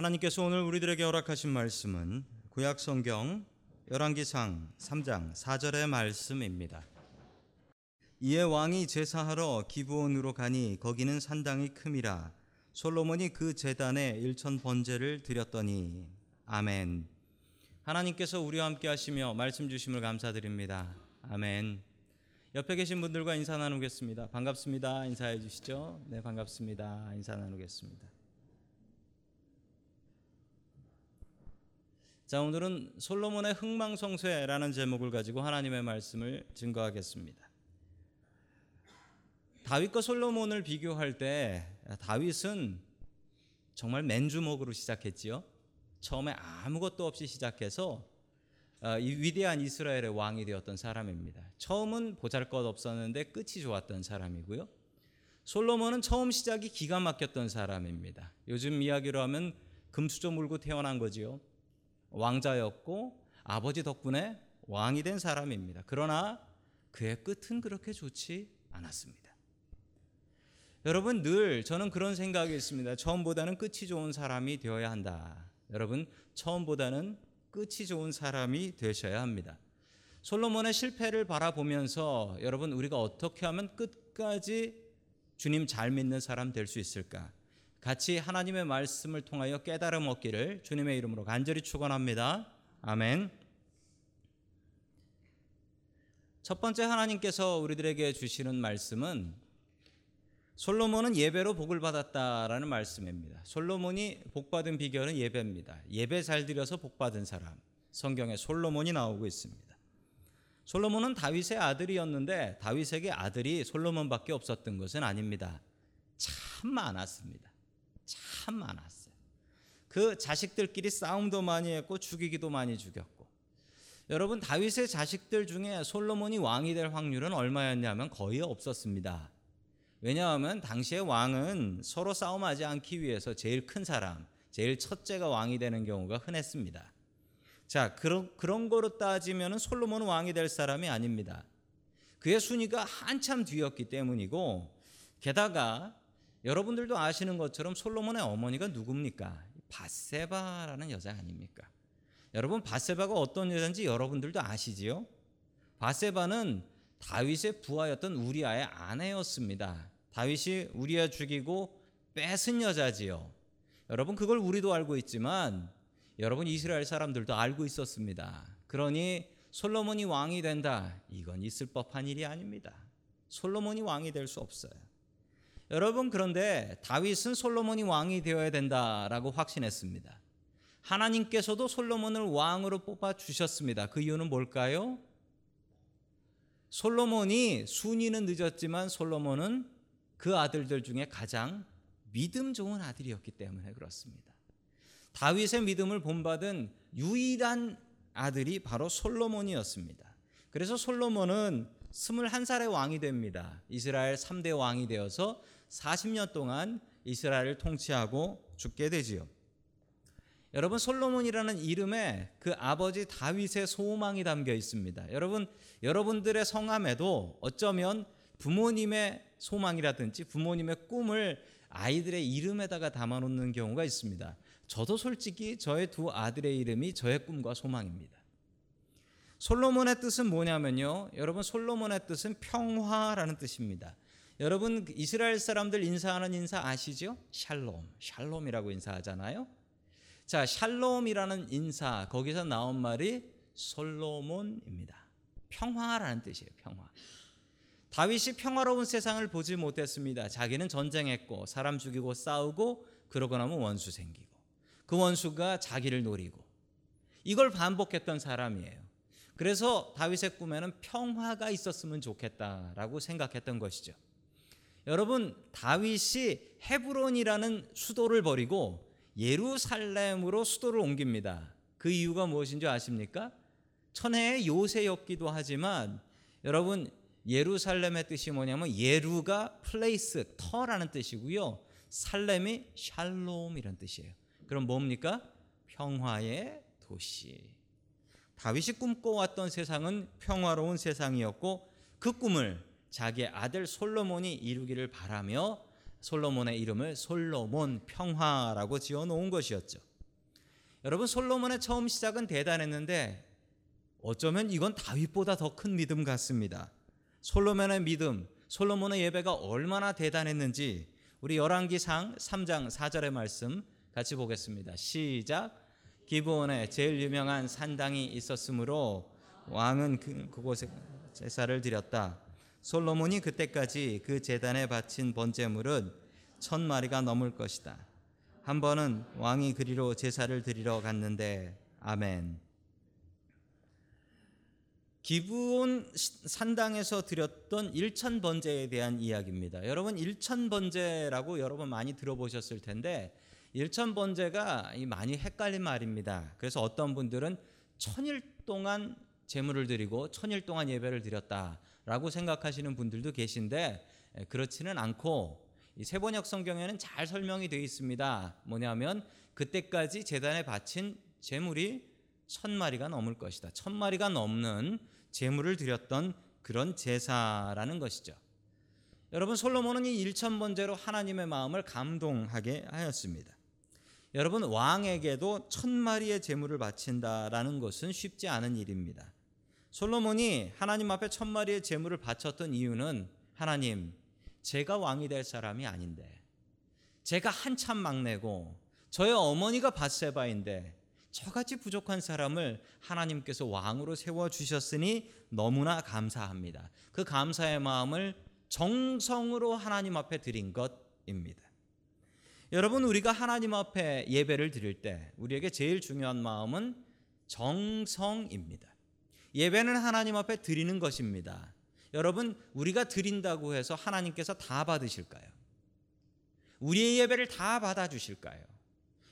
하나님께서 오늘 우리들에게 허락하신 말씀은 구약 성경 열왕기상 3장 4절의 말씀입니다. 이에 왕이 제사하러 기브온으로 가니 거기는 산당이 큼이라 솔로몬이 그 제단에 일천 번제를 드렸더니 아멘. 하나님께서 우리와 함께 하시며 말씀 주심을 감사드립니다. 아멘. 옆에 계신 분들과 인사 나누겠습니다. 반갑습니다. 인사해 주시죠. 네, 반갑습니다. 인사 나누겠습니다. 자, 오늘은 솔로몬의 흥망성쇠라는 제목을 가지고 하나님의 말씀을 증거하겠습니다. 다윗과 솔로몬을 비교할 때 다윗은 정말 맨주먹으로 시작했지요. 처음에 아무것도 없이 시작해서 어, 이 위대한 이스라엘의 왕이 되었던 사람입니다. 처음은 보잘것 없었는데 끝이 좋았던 사람이고요. 솔로몬은 처음 시작이 기가 막혔던 사람입니다. 요즘 이야기로 하면 금수저 물고 태어난 거지요. 왕자였고 아버지 덕분에 왕이 된 사람입니다. 그러나 그의 끝은 그렇게 좋지 않았습니다. 여러분 늘 저는 그런 생각이 있습니다. 처음보다는 끝이 좋은 사람이 되어야 한다. 여러분 처음보다는 끝이 좋은 사람이 되셔야 합니다. 솔로몬의 실패를 바라보면서 여러분 우리가 어떻게 하면 끝까지 주님 잘 믿는 사람 될 수 있을까? 같이 하나님의 말씀을 통하여 깨달음 얻기를 주님의 이름으로 간절히 축원합니다. 아멘. 첫 번째 하나님께서 우리들에게 주시는 말씀은 솔로몬은 예배로 복을 받았다라는 말씀입니다. 솔로몬이 복 받은 비결은 예배입니다. 예배 잘 드려서 복 받은 사람. 성경에 솔로몬이 나오고 있습니다. 솔로몬은 다윗의 아들이었는데 다윗에게 아들이 솔로몬밖에 없었던 것은 아닙니다. 참 많았습니다. 참 많았어요. 그 자식들끼리 싸움도 많이 했고 죽이기도 많이 죽였고. 여러분 다윗의 자식들 중에 솔로몬이 왕이 될 확률은 얼마였냐면 거의 없었습니다. 왜냐하면 당시의 왕은 서로 싸움하지 않기 위해서 제일 큰 사람, 제일 첫째가 왕이 되는 경우가 흔했습니다. 자, 그런, 그런 거로 따지면 솔로몬은 왕이 될 사람이 아닙니다. 그의 순위가 한참 뒤였기 때문이고, 게다가 여러분들도 아시는 것처럼 솔로몬의 어머니가 누굽니까? 바세바라는 여자 아닙니까? 여러분, 바세바가 어떤 여자인지 여러분들도 아시지요? 바세바는 다윗의 부하였던 우리아의 아내였습니다. 다윗이 우리아 죽이고 뺏은 여자지요. 여러분 그걸 우리도 알고 있지만 여러분 이스라엘 사람들도 알고 있었습니다. 그러니 솔로몬이 왕이 된다. 이건 있을 법한 일이 아닙니다. 솔로몬이 왕이 될 수 없어요. 여러분 그런데 다윗은 솔로몬이 왕이 되어야 된다라고 확신했습니다. 하나님께서도 솔로몬을 왕으로 뽑아 주셨습니다. 그 이유는 뭘까요? 솔로몬이 순위는 늦었지만 솔로몬은 그 아들들 중에 가장 믿음 좋은 아들이었기 때문에 그렇습니다. 다윗의 믿음을 본받은 유일한 아들이 바로 솔로몬이었습니다. 그래서 솔로몬은 21살의 왕이 됩니다. 이스라엘 3대 왕이 되어서 40년 동안 이스라엘을 통치하고 죽게 되지요. 여러분 솔로몬이라는 이름에 그 아버지 다윗의 소망이 담겨 있습니다. 여러분 여러분들의 성함에도 어쩌면 부모님의 소망이라든지 부모님의 꿈을 아이들의 이름에다가 담아 놓는 경우가 있습니다. 저도 솔직히 저의 두 아들의 이름이 저의 꿈과 소망입니다. 솔로몬의 뜻은 뭐냐면요. 여러분 솔로몬의 뜻은 평화라는 뜻입니다. 여러분 이스라엘 사람들 인사하는 인사 아시죠? 샬롬, 샬롬이라고 인사하잖아요. 자, 샬롬이라는 인사 거기서 나온 말이 솔로몬입니다. 평화라는 뜻이에요. 평화. 다윗이 평화로운 세상을 보지 못했습니다. 자기는 전쟁했고 사람 죽이고 싸우고 그러고 나면 원수 생기고 그 원수가 자기를 노리고 이걸 반복했던 사람이에요. 그래서 다윗의 꿈에는 평화가 있었으면 좋겠다라고 생각했던 것이죠. 여러분 다윗이 헤브론이라는 수도를 버리고 예루살렘으로 수도를 옮깁니다. 그 이유가 무엇인지 아십니까? 천혜의 요새였기도 하지만 여러분 예루살렘의 뜻이 뭐냐면 예루가 place 터라는 뜻이고요. 살렘이 샬롬이라는 뜻이에요. 그럼 뭡니까? 평화의 도시. 다윗이 꿈꿔왔던 세상은 평화로운 세상이었고 그 꿈을 자기의 아들 솔로몬이 이루기를 바라며 솔로몬의 이름을 솔로몬 평화라고 지어 놓은 것이었죠. 여러분 솔로몬의 처음 시작은 대단했는데 어쩌면 이건 다윗보다 더 큰 믿음 같습니다. 솔로몬의 믿음, 솔로몬의 예배가 얼마나 대단했는지 우리 열왕기상 3장 4절의 말씀 같이 보겠습니다. 시작. 기브온에 제일 유명한 산당이 있었으므로 왕은 그, 그곳에 제사를 드렸다. 솔로몬이 그때까지 그 제단에 바친 번제물은 천 마리가 넘을 것이다. 한 번은 왕이 그리로 제사를 드리러 갔는데 아멘. 기브온 산당에서 드렸던 일천 번제에 대한 이야기입니다. 여러분 일천 번제라고 여러 번 많이 들어보셨을 텐데 일천 번제가 많이 헷갈린 말입니다. 그래서 어떤 분들은 천일 동안 제물을 드리고 천일 동안 예배를 드렸다 라고 생각하시는 분들도 계신데 그렇지는 않고 세번역 성경에는 잘 설명이 되어 있습니다. 뭐냐면 그때까지 제단에 바친 제물이 천 마리가 넘을 것이다. 천 마리가 넘는 제물을 드렸던 그런 제사라는 것이죠. 여러분 솔로몬은 이 일천 번제로 하나님의 마음을 감동하게 하였습니다. 여러분 왕에게도 천 마리의 제물을 바친다라는 것은 쉽지 않은 일입니다. 솔로몬이 하나님 앞에 천 마리의 제물을 바쳤던 이유는 하나님 제가 왕이 될 사람이 아닌데 제가 한참 막내고 저의 어머니가 바세바인데 저같이 부족한 사람을 하나님께서 왕으로 세워 주셨으니 너무나 감사합니다. 그 감사의 마음을 정성으로 하나님 앞에 드린 것입니다. 여러분 우리가 하나님 앞에 예배를 드릴 때 우리에게 제일 중요한 마음은 정성입니다. 예배는 하나님 앞에 드리는 것입니다. 여러분 우리가 드린다고 해서 하나님께서 다 받으실까요? 우리의 예배를 다 받아 주실까요?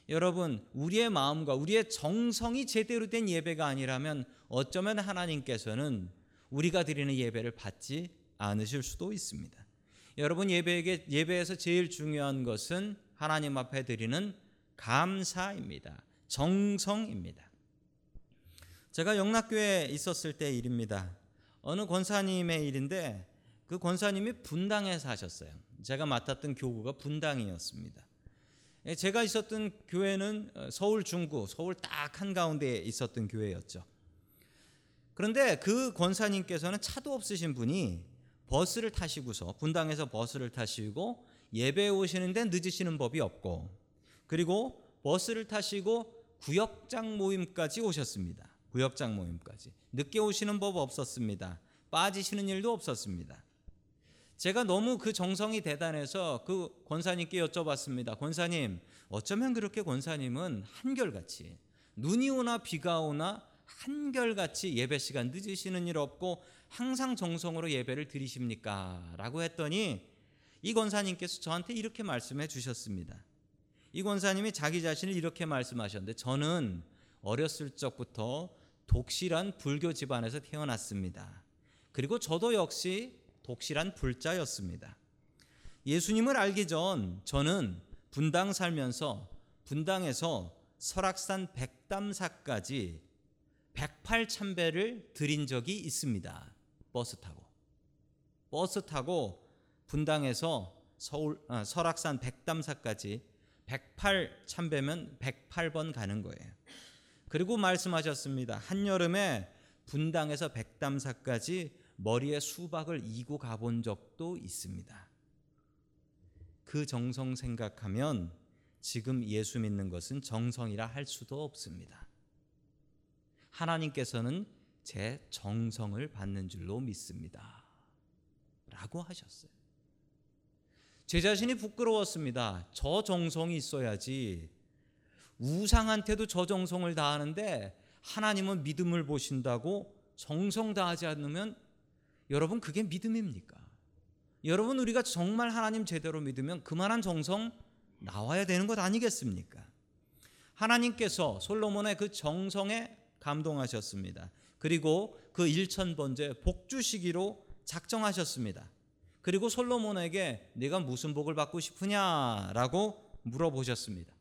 여러분 우리의 마음과 우리의 정성이 제대로 된 예배가 아니라면 어쩌면 하나님께서는 우리가 드리는 예배를 받지 않으실 수도 있습니다. 여러분 예배에게 예배에서 제일 중요한 것은 하나님 앞에 드리는 감사입니다. 정성입니다. 제가 영락교회에 있었을 때 일입니다. 어느 권사님의 일인데 그 권사님이 분당에 사셨어요. 제가 맡았던 교구가 분당이었습니다. 예, 제가 있었던 교회는 어, 서울 중구, 서울 딱 한가운데에 있었던 교회였죠. 그런데 그 권사님께서는 차도 없으신 분이 버스를 타시고서 분당에서 버스를 타시고 예배에 오시는데 늦으시는 법이 없고 그리고 버스를 타시고 구역장 모임까지 오셨습니다. 구역장 모임까지. 늦게 오시는 법 없었습니다. 빠지시는 일도 없었습니다. 제가 너무 그 정성이 대단해서 그 권사님께 여쭤봤습니다. 권사님, 어쩌면 그렇게 권사님은 한결같이 눈이 오나 비가 오나 한결같이 예배 시간 늦으시는 일 없고 항상 정성으로 예배를 드리십니까? 라고 했더니 이 권사님께서 저한테 이렇게 말씀해 주셨습니다. 이 권사님이 자기 자신을 이렇게 말씀하셨는데 저는 어렸을 적부터 독실한 불교 집안에서 태어났습니다. 그리고 저도 역시 독실한 불자였습니다. 예수님을 알기 전 저는 분당 살면서 분당에서 설악산 백담사까지 108참배를 드린 적이 있습니다. 버스 타고. 버스 타고 분당에서 서울 아, 설악산 백담사까지 108 참배면 108번 가는 거예요. 그리고 말씀하셨습니다. 한여름에 분당에서 백담사까지 머리에 수박을 이고 가본 적도 있습니다. 그 정성 생각하면 지금 예수 믿는 것은 정성이라 할 수도 없습니다. 하나님께서는 제 정성을 받는 줄로 믿습니다. 라고 하셨어요. 제 자신이 부끄러웠습니다. 저 정성이 있어야지 우상한테도 저 정성을 다하는데 하나님은 믿음을 보신다고 정성 다하지 않으면 여러분 그게 믿음입니까? 여러분 우리가 정말 하나님 제대로 믿으면 그만한 정성 나와야 되는 것 아니겠습니까? 하나님께서 솔로몬의 그 정성에 감동하셨습니다. 그리고 그 일천 번째 복 주시기로 작정하셨습니다. 그리고 솔로몬에게 네가 무슨 복을 받고 싶으냐라고 물어보셨습니다.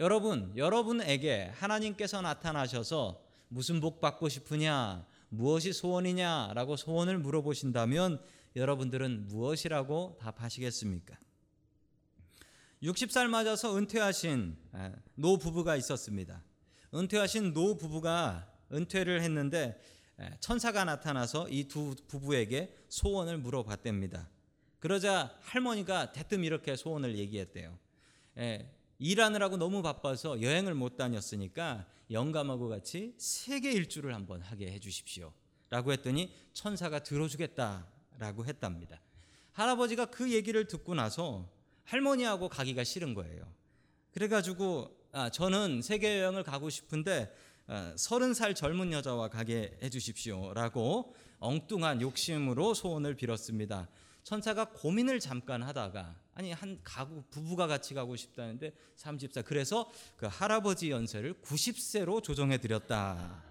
여러분, 여러분에게 하나님께서 나타나셔서 무슨 복 받고 싶으냐, 무엇이 소원이냐라고 소원을 물어보신다면 여러분들은 무엇이라고 답하시겠습니까? 60살 맞아서 은퇴하신 아, 노 부부가 있었습니다. 은퇴하신 노 부부가 은퇴를 했는데 천사가 나타나서 이 두 부부에게 소원을 물어봤답니다. 그러자 할머니가 대뜸 이렇게 소원을 얘기했대요. 일하느라고 너무 바빠서 여행을 못 다녔으니까 영감하고 같이 세계 일주를 한번 하게 해주십시오. 라고 했더니 천사가 들어주겠다라고 했답니다. 할아버지가 그 얘기를 듣고 나서 할머니하고 가기가 싫은 거예요. 그래가지고 아, 저는 세계 여행을 가고 싶은데 아, 서른 살 젊은 여자와 가게 해주십시오라고 엉뚱한 욕심으로 소원을 빌었습니다. 천사가 고민을 잠깐 하다가 아니 한 가구 부부가 같이 가고 싶다는데 30살 그래서 그 할아버지 연세를 90세로 조정해 드렸다.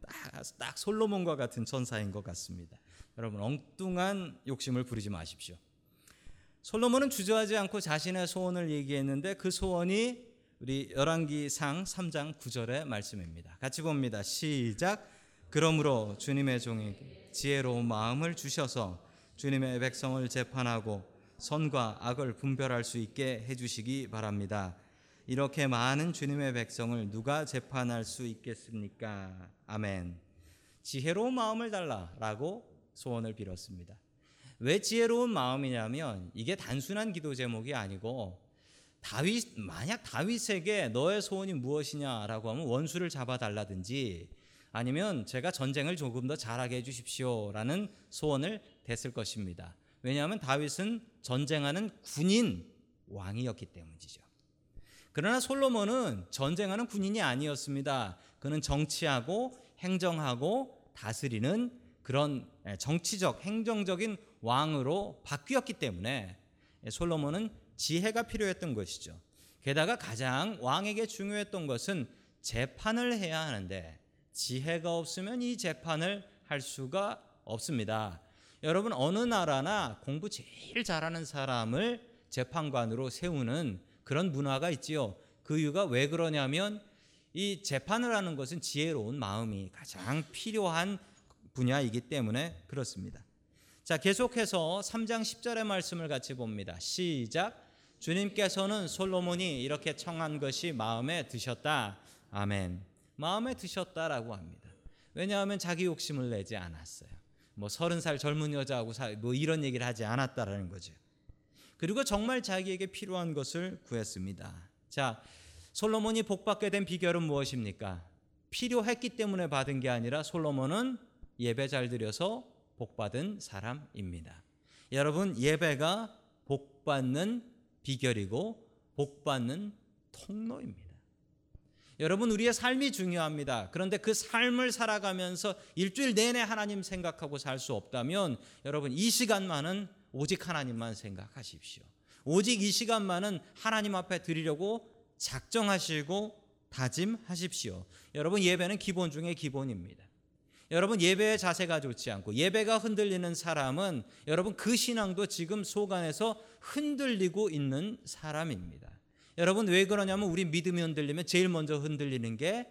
딱, 딱 솔로몬과 같은 천사인 것 같습니다. 여러분 엉뚱한 욕심을 부리지 마십시오. 솔로몬은 주저하지 않고 자신의 소원을 얘기했는데 그 소원이 우리 열왕기상 3장 9절의 말씀입니다. 같이 봅니다. 시작. 그러므로 주님의 종에게 지혜로운 마음을 주셔서 주님의 백성을 재판하고 선과 악을 분별할 수 있게 해주시기 바랍니다. 이렇게 많은 주님의 백성을 누가 재판할 수 있겠습니까? 아멘. 지혜로운 마음을 달라라고 소원을 빌었습니다. 왜 지혜로운 마음이냐면 이게 단순한 기도 제목이 아니고 다윗 만약 다윗에게 너의 소원이 무엇이냐라고 하면 원수를 잡아 달라든지 아니면 제가 전쟁을 조금 더 잘하게 해 주십시오라는 소원을 됐을 것입니다. 왜냐하면 다윗은 전쟁하는 군인 왕이었기 때문이죠. 그러나 솔로몬은 전쟁하는 군인이 아니었습니다. 그는 정치하고 행정하고 다스리는 그런 정치적 행정적인 왕으로 바뀌었기 때문에 솔로몬은 지혜가 필요했던 것이죠. 게다가 가장 왕에게 중요했던 것은 재판을 해야 하는데 지혜가 없으면 이 재판을 할 수가 없습니다. 여러분 어느 나라나 공부 제일 잘하는 사람을 재판관으로 세우는 그런 문화가 있지요. 그 이유가 왜 그러냐면 이 재판을 하는 것은 지혜로운 마음이 가장 필요한 분야이기 때문에 그렇습니다. 자, 계속해서 3장 10절의 말씀을 같이 봅니다. 시작. 주님께서는 솔로몬이 이렇게 청한 것이 마음에 드셨다. 아멘. 마음에 드셨다라고 합니다. 왜냐하면 자기 욕심을 내지 않았어요. 뭐 서른 살 젊은 여자하고 뭐 이런 얘기를 하지 않았다라는 거죠. 그리고 정말 자기에게 필요한 것을 구했습니다. 자, 솔로몬이 복받게 된 비결은 무엇입니까? 필요했기 때문에 받은 게 아니라 솔로몬은 예배 잘 드려서 복받은 사람입니다. 여러분, 예배가 복받는 비결이고 복받는 통로입니다. 여러분 우리의 삶이 중요합니다. 그런데 그 삶을 살아가면서 일주일 내내 하나님 생각하고 살 수 없다면 여러분 이 시간만은 오직 하나님만 생각하십시오. 오직 이 시간만은 하나님 앞에 드리려고 작정하시고 다짐하십시오. 여러분 예배는 기본 중의 기본입니다. 여러분 예배의 자세가 좋지 않고 예배가 흔들리는 사람은 여러분 그 신앙도 지금 속안에서 흔들리고 있는 사람입니다. 여러분 왜 그러냐면 우리 믿음이 흔들리면 제일 먼저 흔들리는 게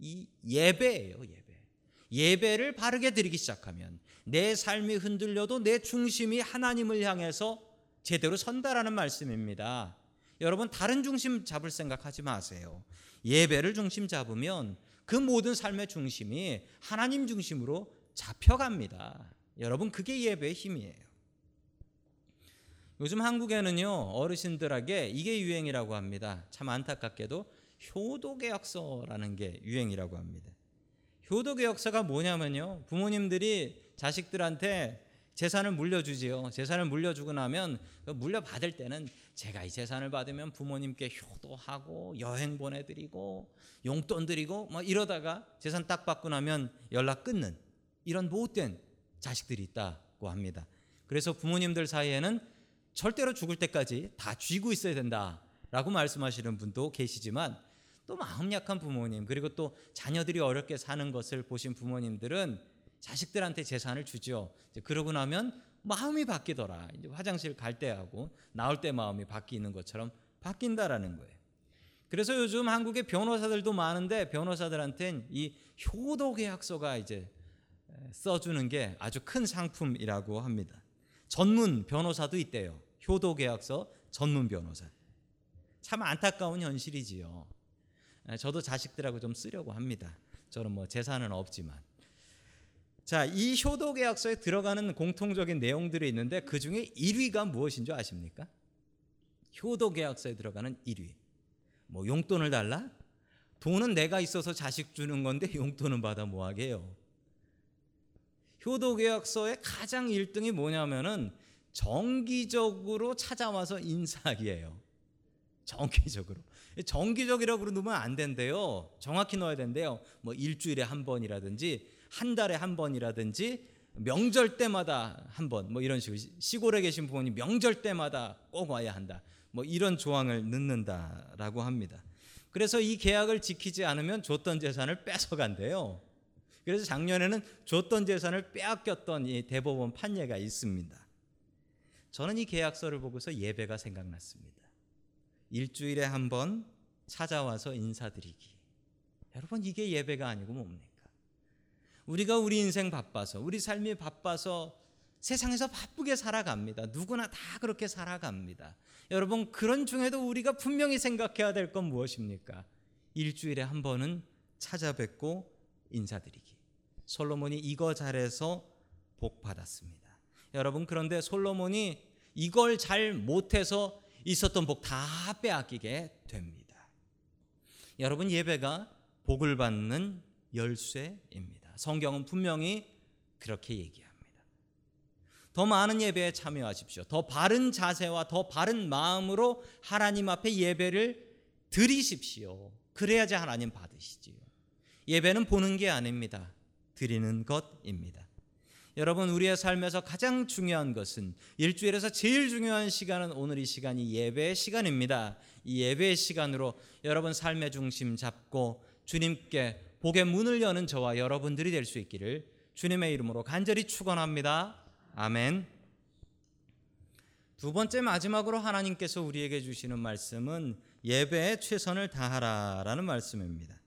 이 예배예요, 예배. 예배를 바르게 드리기 시작하면 내 삶이 흔들려도 내 중심이 하나님을 향해서 제대로 선다라는 말씀입니다. 여러분 다른 중심 잡을 생각하지 마세요. 예배를 중심 잡으면 그 모든 삶의 중심이 하나님 중심으로 잡혀갑니다. 여러분 그게 예배의 힘이에요. 요즘 한국에는요 어르신들에게 이게 유행이라고 합니다. 참 안타깝게도 효도계약서라는 게 유행이라고 합니다. 효도계약서가 뭐냐면요 부모님들이 자식들한테 재산을 물려주지요. 재산을 물려주고 나면 그 물려받을 때는 제가 이 재산을 받으면 부모님께 효도하고 여행 보내드리고 용돈 드리고 뭐 이러다가 재산 딱 받고 나면 연락 끊는 이런 못된 자식들이 있다고 합니다. 그래서 부모님들 사이에는 절대로 죽을 때까지 다 쥐고 있어야 된다라고 말씀하시는 분도 계시지만 또 마음 약한 부모님 그리고 또 자녀들이 어렵게 사는 것을 보신 부모님들은 자식들한테 재산을 주죠. 그러고 나면 마음이 바뀌더라. 이제 화장실 갈 때하고 나올 때 마음이 바뀌는 것처럼 바뀐다라는 거예요. 그래서 요즘 한국에 변호사들도 많은데 변호사들한테는 이 효도 계약서가 이제 써주는 게 아주 큰 상품이라고 합니다. 전문 변호사도 있대요. 효도 계약서 전문 변호사. 참 안타까운 현실이지요. 예, 저도 자식들하고 좀 쓰려고 합니다. 저는 뭐 재산은 없지만. 자, 이 효도 계약서에 들어가는 공통적인 내용들이 있는데 그 중에 1위가 무엇인 줄 아십니까? 효도 계약서에 들어가는 1위. 뭐 용돈을 달라? 돈은 내가 있어서 자식 주는 건데 용돈은 받아 뭐 하게요? 효도 계약서의 가장 1등이 뭐냐면은 정기적으로 찾아와서 인사하기예요. 정기적으로. 정기적이라고 넣으면 안 된대요. 정확히 넣어야 된대요. 뭐 일주일에 한 번이라든지 한 달에 한 번이라든지 명절 때마다 한 번 뭐 이런 식으로 시골에 계신 부모님 명절 때마다 꼭 와야 한다. 뭐 이런 조항을 넣는다라고 합니다. 그래서 이 계약을 지키지 않으면 줬던 재산을 뺏어간대요. 그래서 작년에는 줬던 재산을 빼앗겼던 이 대법원 판례가 있습니다. 저는 이 계약서를 보고서 예배가 생각났습니다. 일주일에 한 번 찾아와서 인사드리기. 여러분 이게 예배가 아니고 뭡니까? 우리가 우리 인생 바빠서 우리 삶이 바빠서 세상에서 바쁘게 살아갑니다. 누구나 다 그렇게 살아갑니다. 여러분 그런 중에도 우리가 분명히 생각해야 될 건 무엇입니까? 일주일에 한 번은 찾아뵙고 인사드리기. 솔로몬이 이거 잘해서 복 받았습니다. 여러분 그런데 솔로몬이 이걸 잘 못해서 있었던 복 다 빼앗기게 됩니다. 여러분 예배가 복을 받는 열쇠입니다. 성경은 분명히 그렇게 얘기합니다. 더 많은 예배에 참여하십시오. 더 바른 자세와 더 바른 마음으로 하나님 앞에 예배를 드리십시오. 그래야지 하나님 받으시지요. 예배는 보는 게 아닙니다. 드리는 것입니다. 여러분 우리의 삶에서 가장 중요한 것은 일주일에서 제일 중요한 시간은 오늘 이 시간이 예배의 시간입니다. 이 예배의 시간으로 여러분 삶의 중심 잡고 주님께 복의 문을 여는 저와 여러분들이 될 수 있기를 주님의 이름으로 간절히 축원합니다. 아멘. 두 번째 마지막으로 하나님께서 우리에게 주시는 말씀은 예배에 최선을 다하라라는 말씀입니다.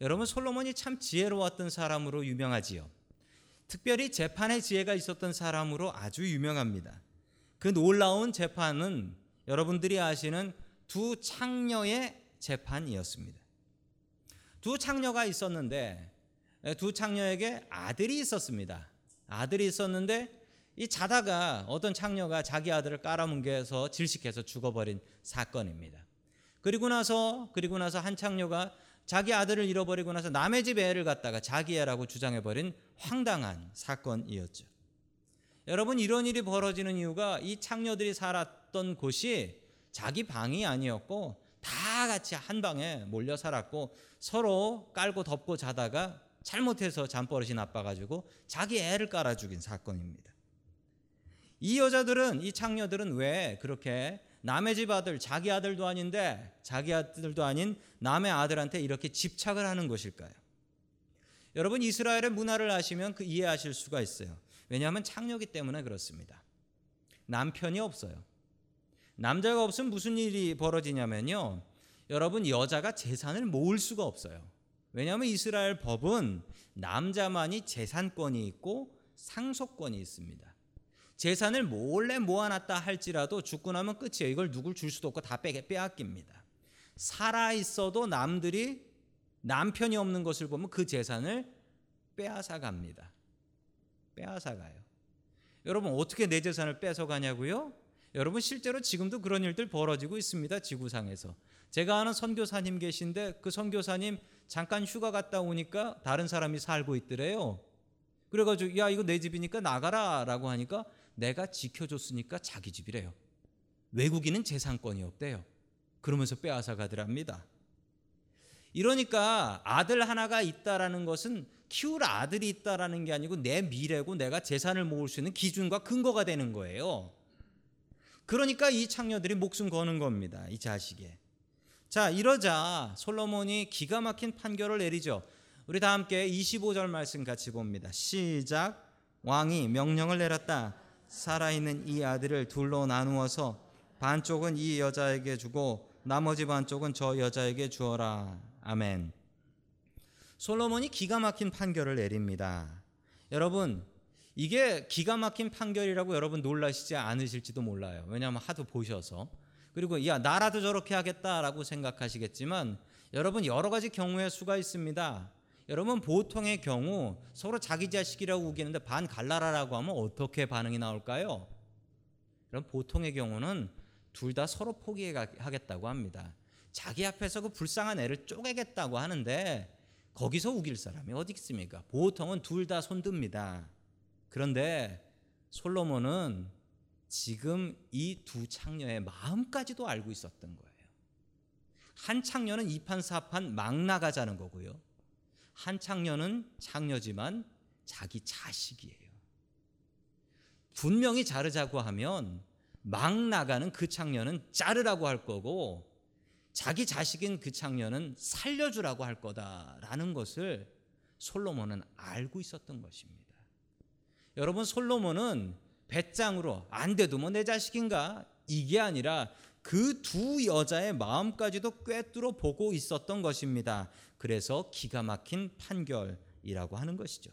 여러분 솔로몬이 참 지혜로웠던 사람으로 유명하지요. 특별히 재판의 지혜가 있었던 사람으로 아주 유명합니다. 그 놀라운 재판은 여러분들이 아시는 두 창녀의 재판이었습니다. 두 창녀가 있었는데 두 창녀에게 아들이 있었습니다. 아들이 있었는데 이 자다가 어떤 창녀가 자기 아들을 깔아뭉개서 질식해서 죽어버린 사건입니다. 그리고 나서 그리고 나서 한 창녀가 자기 아들을 잃어버리고 나서 남의 집 애를 갖다가 자기 애라고 주장해버린 황당한 사건이었죠. 여러분 이런 일이 벌어지는 이유가 이 창녀들이 살았던 곳이 자기 방이 아니었고 다 같이 한 방에 몰려 살았고 서로 깔고 덮고 자다가 잘못해서 잠버릇이 나빠가지고 자기 애를 깔아 죽인 사건입니다. 이 여자들은 이 창녀들은 왜 그렇게 남의 집 아들 자기 아들도 아닌데 자기 아들도 아닌 남의 아들한테 이렇게 집착을 하는 것일까요? 여러분 이스라엘의 문화를 아시면 그 이해하실 수가 있어요. 왜냐하면 창녀기 때문에 그렇습니다. 남편이 없어요. 남자가 없으면 무슨 일이 벌어지냐면요. 여러분 여자가 재산을 모을 수가 없어요. 왜냐하면 이스라엘 법은 남자만이 재산권이 있고 상속권이 있습니다. 재산을 몰래 모아놨다 할지라도 죽고 나면 끝이에요. 이걸 누굴 줄 수도 없고 다 빼, 빼앗깁니다. 살아 있어도 남들이 남편이 없는 것을 보면 그 재산을 빼앗아 갑니다. 빼앗아 가요. 여러분 어떻게 내 재산을 뺏어 가냐고요? 여러분 실제로 지금도 그런 일들 벌어지고 있습니다. 지구상에서. 제가 아는 선교사님 계신데 그 선교사님 잠깐 휴가 갔다 오니까 다른 사람이 살고 있더래요. 그래가지고 야 이거 내 집이니까 나가라라고 하니까 내가 지켜줬으니까 자기 집이래요. 외국인은 재산권이 없대요. 그러면서 빼앗아 가더랍니다. 이러니까 아들 하나가 있다라는 것은 키울 아들이 있다라는 게 아니고 내 미래고 내가 재산을 모을 수 있는 기준과 근거가 되는 거예요. 그러니까 이 창녀들이 목숨 거는 겁니다. 이 자식에. 자, 이러자 솔로몬이 기가 막힌 판결을 내리죠. 우리 다 함께 25절 말씀 같이 봅니다. 시작. 왕이 명령을 내렸다. 살아있는 이 아들을 둘로 나누어서 반쪽은 이 여자에게 주고 나머지 반쪽은 저 여자에게 주어라. 아멘. 솔로몬이 기가 막힌 판결을 내립니다. 여러분, 이게 기가 막힌 판결이라고 여러분 놀라시지 않으실지도 몰라요. 왜냐하면 하도 보셔서. 그리고 야 나라도 저렇게 하겠다라고 생각하시겠지만 여러분 여러 가지 경우의 수가 있습니다. 여러분 보통의 경우 서로 자기 자식이라고 우기는데 반 갈라라라고 하면 어떻게 반응이 나올까요? 그럼 보통의 경우는 둘 다 서로 포기하겠다고 합니다. 자기 앞에서 그 불쌍한 애를 쪼개겠다고 하는데 거기서 우길 사람이 어디 있습니까? 보통은 둘 다 손듭니다. 그런데 솔로몬은 지금 이 두 창녀의 마음까지도 알고 있었던 거예요. 한 창녀는 이판사판 막 나가자는 거고요. 한 창녀는 창녀지만 자기 자식이에요. 분명히 자르자고 하면 막 나가는 그 창녀는 자르라고 할 거고 자기 자식인 그 창녀는 살려주라고 할 거다라는 것을 솔로몬은 알고 있었던 것입니다. 여러분 솔로몬은 배짱으로 안 돼도 뭐 내 자식인가 이게 아니라 그 두 여자의 마음까지도 꿰뚫어 보고 있었던 것입니다. 그래서 기가 막힌 판결이라고 하는 것이죠.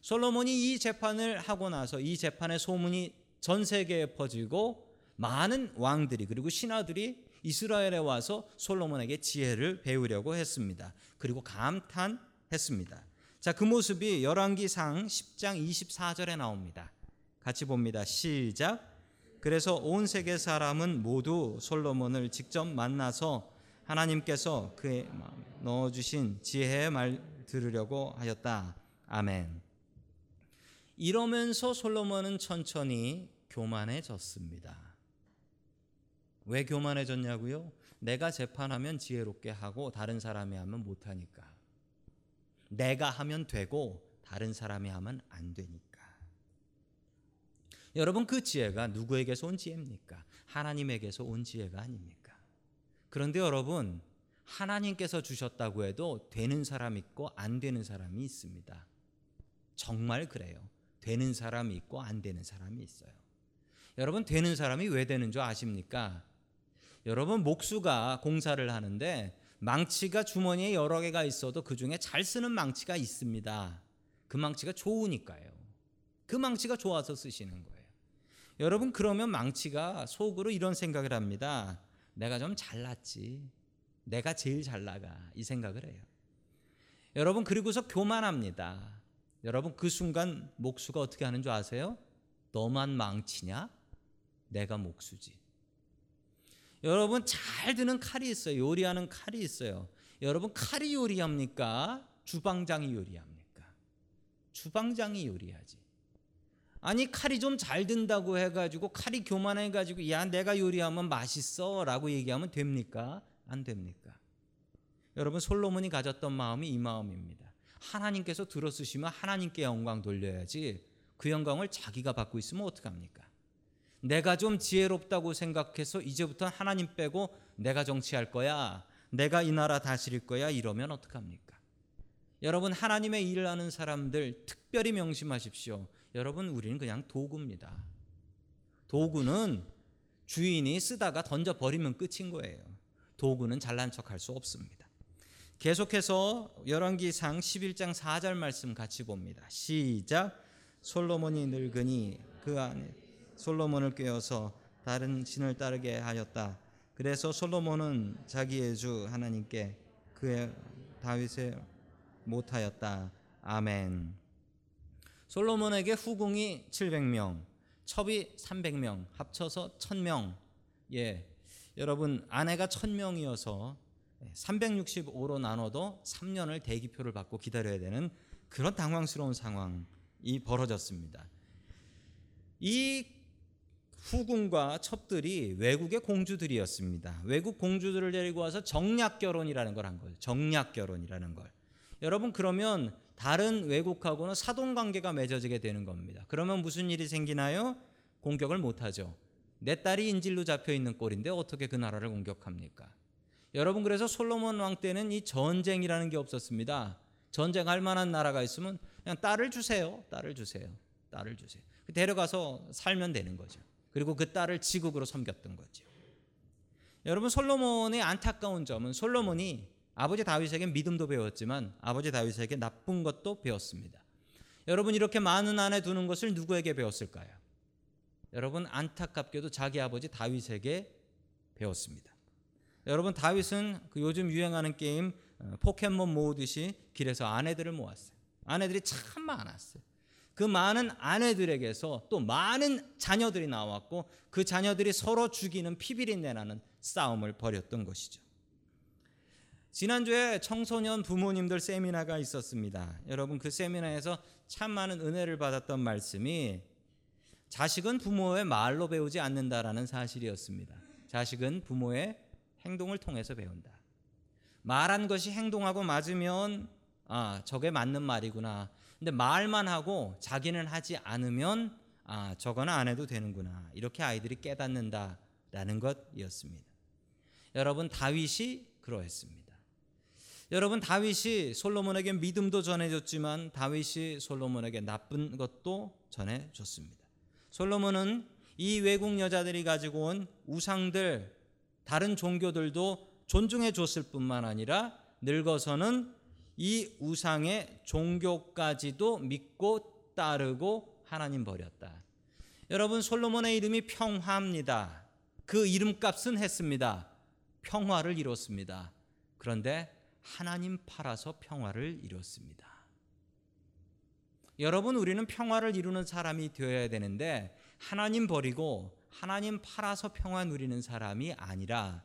솔로몬이 이 재판을 하고 나서 이 재판의 소문이 전 세계에 퍼지고 많은 왕들이 그리고 신하들이 이스라엘에 와서 솔로몬에게 지혜를 배우려고 했습니다. 그리고 감탄했습니다. 자, 그 모습이 열왕기상 10장 24절에 나옵니다. 같이 봅니다. 시작. 그래서 온 세계 사람은 모두 솔로몬을 직접 만나서 하나님께서 그의 마음에 넣어 주신 지혜의 말 들으려고 하였다. 아멘. 이러면서 솔로몬은 천천히 교만해졌습니다. 왜 교만해졌냐고요? 내가 재판하면 지혜롭게 하고 다른 사람이 하면 못하니까. 내가 하면 되고 다른 사람이 하면 안 되니까. 여러분 그 지혜가 누구에게서 온 지혜입니까? 하나님에게서 온 지혜가 아닙니까? 그런데 여러분 하나님께서 주셨다고 해도 되는 사람 있고 안 되는 사람이 있습니다. 정말 그래요. 되는 사람이 있고 안 되는 사람이 있어요. 여러분 되는 사람이 왜 되는 줄 아십니까? 여러분 목수가 공사를 하는데 망치가 주머니에 여러 개가 있어도 그 중에 잘 쓰는 망치가 있습니다. 그 망치가 좋으니까요. 그 망치가 좋아서 쓰시는 거예요. 여러분 그러면 망치가 속으로 이런 생각을 합니다. 내가 좀 잘났지. 내가 제일 잘 나가. 이 생각을 해요. 여러분 그리고서 교만합니다. 여러분 그 순간 목수가 어떻게 하는 줄 아세요? 너만 망치냐? 내가 목수지. 여러분 잘 드는 칼이 있어요. 요리하는 칼이 있어요. 여러분 칼이 요리합니까? 주방장이 요리합니까? 주방장이 요리하지. 아니 칼이 좀 잘 든다고 해가지고 칼이 교만해가지고 야 내가 요리하면 맛있어라고 얘기하면 됩니까? 안 됩니까? 여러분 솔로몬이 가졌던 마음이 이 마음입니다. 하나님께서 들어쓰시면 하나님께 영광 돌려야지 그 영광을 자기가 받고 있으면 어떡합니까? 내가 좀 지혜롭다고 생각해서 이제부터 하나님 빼고 내가 정치할 거야. 내가 이 나라 다스릴 거야. 이러면 어떡합니까? 여러분 하나님의 일을 하는 사람들 특별히 명심하십시오. 여러분 우리는 그냥 도구입니다. 도구는 주인이 쓰다가 던져 버리면 끝인 거예요. 도구는 잘난 척할 수 없습니다. 계속해서 열왕기상 11장 4절 말씀 같이 봅니다. 시작. 솔로몬이 늙으니 그 안에 솔로몬을 꿰어서 다른 신을 따르게 하였다. 그래서 솔로몬은 자기의 주 하나님께 그의 다윗을 못하였다. 아멘. 솔로몬에게 후궁이 700명, 첩이 300명, 합쳐서 1000명. 예. 여러분 아내가 1000명이어서 365로 나눠도 3년을 대기표를 받고 기다려야 되는 그런 당황스러운 상황이 벌어졌습니다. 이 후궁과 첩들이 외국의 공주들이었습니다. 외국 공주들을 데리고 와서 정략 결혼이라는 걸 한 거예요. 정략 결혼이라는 걸. 여러분 그러면 다른 외국하고는 사돈 관계가 맺어지게 되는 겁니다. 그러면 무슨 일이 생기나요? 공격을 못 하죠. 내 딸이 인질로 잡혀 있는 꼴인데 어떻게 그 나라를 공격합니까? 여러분 그래서 솔로몬 왕 때는 이 전쟁이라는 게 없었습니다. 전쟁할 만한 나라가 있으면 그냥 딸을 주세요. 딸을 주세요. 딸을 주세요. 데려가서 살면 되는 거죠. 그리고 그 딸을 지국으로 섬겼던 거죠. 여러분 솔로몬의 안타까운 점은 솔로몬이 아버지 다윗에게 믿음도 배웠지만 아버지 다윗에게 나쁜 것도 배웠습니다. 여러분 이렇게 많은 아내 두는 것을 누구에게 배웠을까요? 여러분 안타깝게도 자기 아버지 다윗에게 배웠습니다. 여러분 다윗은 그 요즘 유행하는 게임 어, 포켓몬 모으듯이 길에서 아내들을 모았어요. 아내들이 참 많았어요. 그 많은 아내들에게서 또 많은 자녀들이 나왔고 그 자녀들이 서로 죽이는 피비린내 나는 싸움을 벌였던 것이죠. 지난주에 청소년 부모님들 세미나가 있었습니다. 여러분 그 세미나에서 참 많은 은혜를 받았던 말씀이 자식은 부모의 말로 배우지 않는다라는 사실이었습니다. 자식은 부모의 행동을 통해서 배운다. 말한 것이 행동하고 맞으면 아, 저게 맞는 말이구나. 근데 말만 하고 자기는 하지 않으면 아, 저거는 안 해도 되는구나. 이렇게 아이들이 깨닫는다라는 것이었습니다. 여러분 다윗이 그러했습니다. 여러분 다윗이 솔로몬에게 믿음도 전해줬지만 다윗이 솔로몬에게 나쁜 것도 전해줬습니다. 솔로몬은 이 외국 여자들이 가지고 온 우상들 다른 종교들도 존중해 줬을 뿐만 아니라 늙어서는 이 우상의 종교까지도 믿고 따르고 하나님 버렸다. 여러분 솔로몬의 이름이 평화입니다. 그 이름값은 했습니다. 평화를 이뤘습니다. 그런데 하나님 팔아서 평화를 이뤘습니다. 여러분 우리는 평화를 이루는 사람이 되어야 되는데 하나님 버리고 하나님 팔아서 평화 누리는 사람이 아니라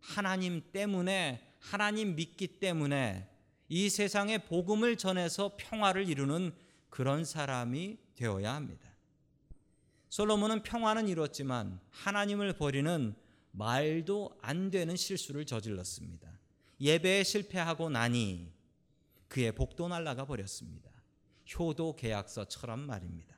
하나님 때문에 하나님 믿기 때문에 이 세상에 복음을 전해서 평화를 이루는 그런 사람이 되어야 합니다. 솔로몬은 평화는 이뤘지만 하나님을 버리는 말도 안 되는 실수를 저질렀습니다. 예배에 실패하고 나니 그의 복도 날라가 버렸습니다. 효도 계약서처럼 말입니다.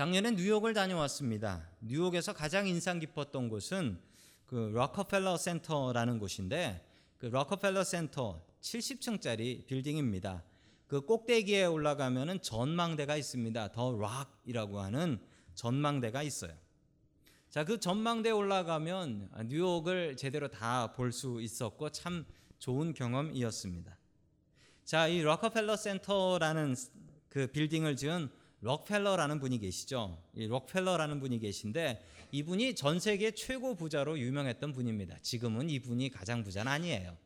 작년에 뉴욕을 다녀왔습니다. 뉴욕에서 가장 인상 깊었던 곳은 그 록커펠러 센터라는 곳인데 그 록커펠러 센터 70층짜리 빌딩입니다. 그 꼭대기에 올라가면은 전망대가 있습니다. the Rock이라고 하는 전망대가 있어요. 자, 그 전망대에 올라가면 뉴욕을 제대로 다 볼 수 있었고 참 좋은 경험이었습니다. 자, 이 록커펠러 센터라는 그 빌딩을 지은 록펠러라는 분이 계시죠. 이 록펠러라는 분이 계신데 이분이 전 세계 최고 부자로 유명했던 분입니다. 지금은 이분이 가장 부자는 아니에요.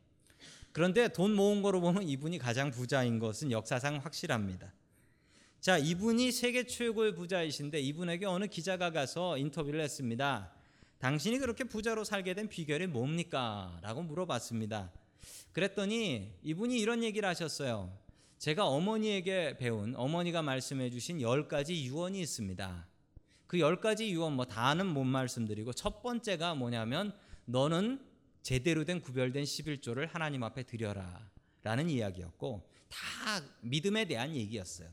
그런데 돈 모은 거로 보면 이분이 가장 부자인 것은 역사상 확실합니다. 자, 이분이 세계 최고의 부자이신데 이분에게 어느 기자가 가서 인터뷰를 했습니다. 당신이 그렇게 부자로 살게 된 비결이 뭡니까? 라고 물어봤습니다. 그랬더니 이분이 이런 얘기를 하셨어요. 제가 어머니에게 배운 어머니가 말씀해 주신 열 가지 유언이 있습니다. 그열 가지 유언 뭐 다는 못 말씀드리고 첫 번째가 뭐냐면 너는 제대로 된 구별된 11조를 하나님 앞에 드려라 라는 이야기였고 다 믿음에 대한 얘기였어요.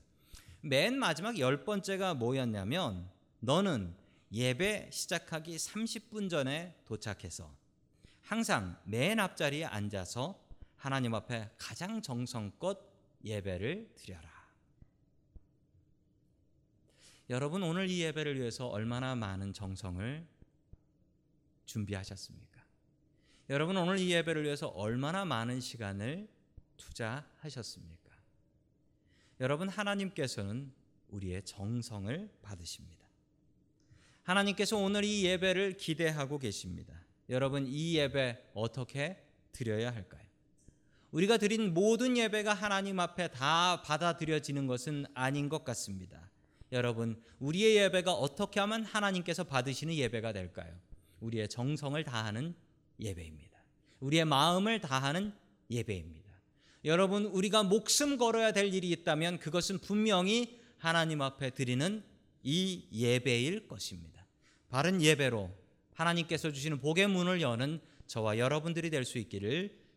맨 마지막 열 번째가 뭐였냐면 너는 예배 시작하기 30분 전에 도착해서 항상 맨 앞자리에 앉아서 하나님 앞에 가장 정성껏 예배를 드려라. 여러분 오늘 이 예배를 위해서 얼마나 많은 정성을 준비하셨습니까? 여러분 오늘 이 예배를 위해서 얼마나 많은 시간을 투자하셨습니까? 여러분 하나님께서는 우리의 정성을 받으십니다. 하나님께서 오늘 이 예배를 기대하고 계십니다. 여러분 이 예배 어떻게 드려야 할까요? 우리가 드린 모든 예배가 하나님 앞에 다 받아들여지는 것은 아닌 것 같습니다. 여러분, 우리의 예배가 어떻게 하면 하나님께서 받으시는 예배가 될까요? 우리의 정성을 다하는 예배입니다. 우리의 마음을 다하는 예배입니다. 여러분, 우리가 목숨 걸어야 될 일이 있다면 그것은 분명히 하나님 앞에 드리는 이 예배일 것입니다. 바른 예배로 하나님께서 주시는 복의 문을 여는 저와 여러분들이 될 수 있기를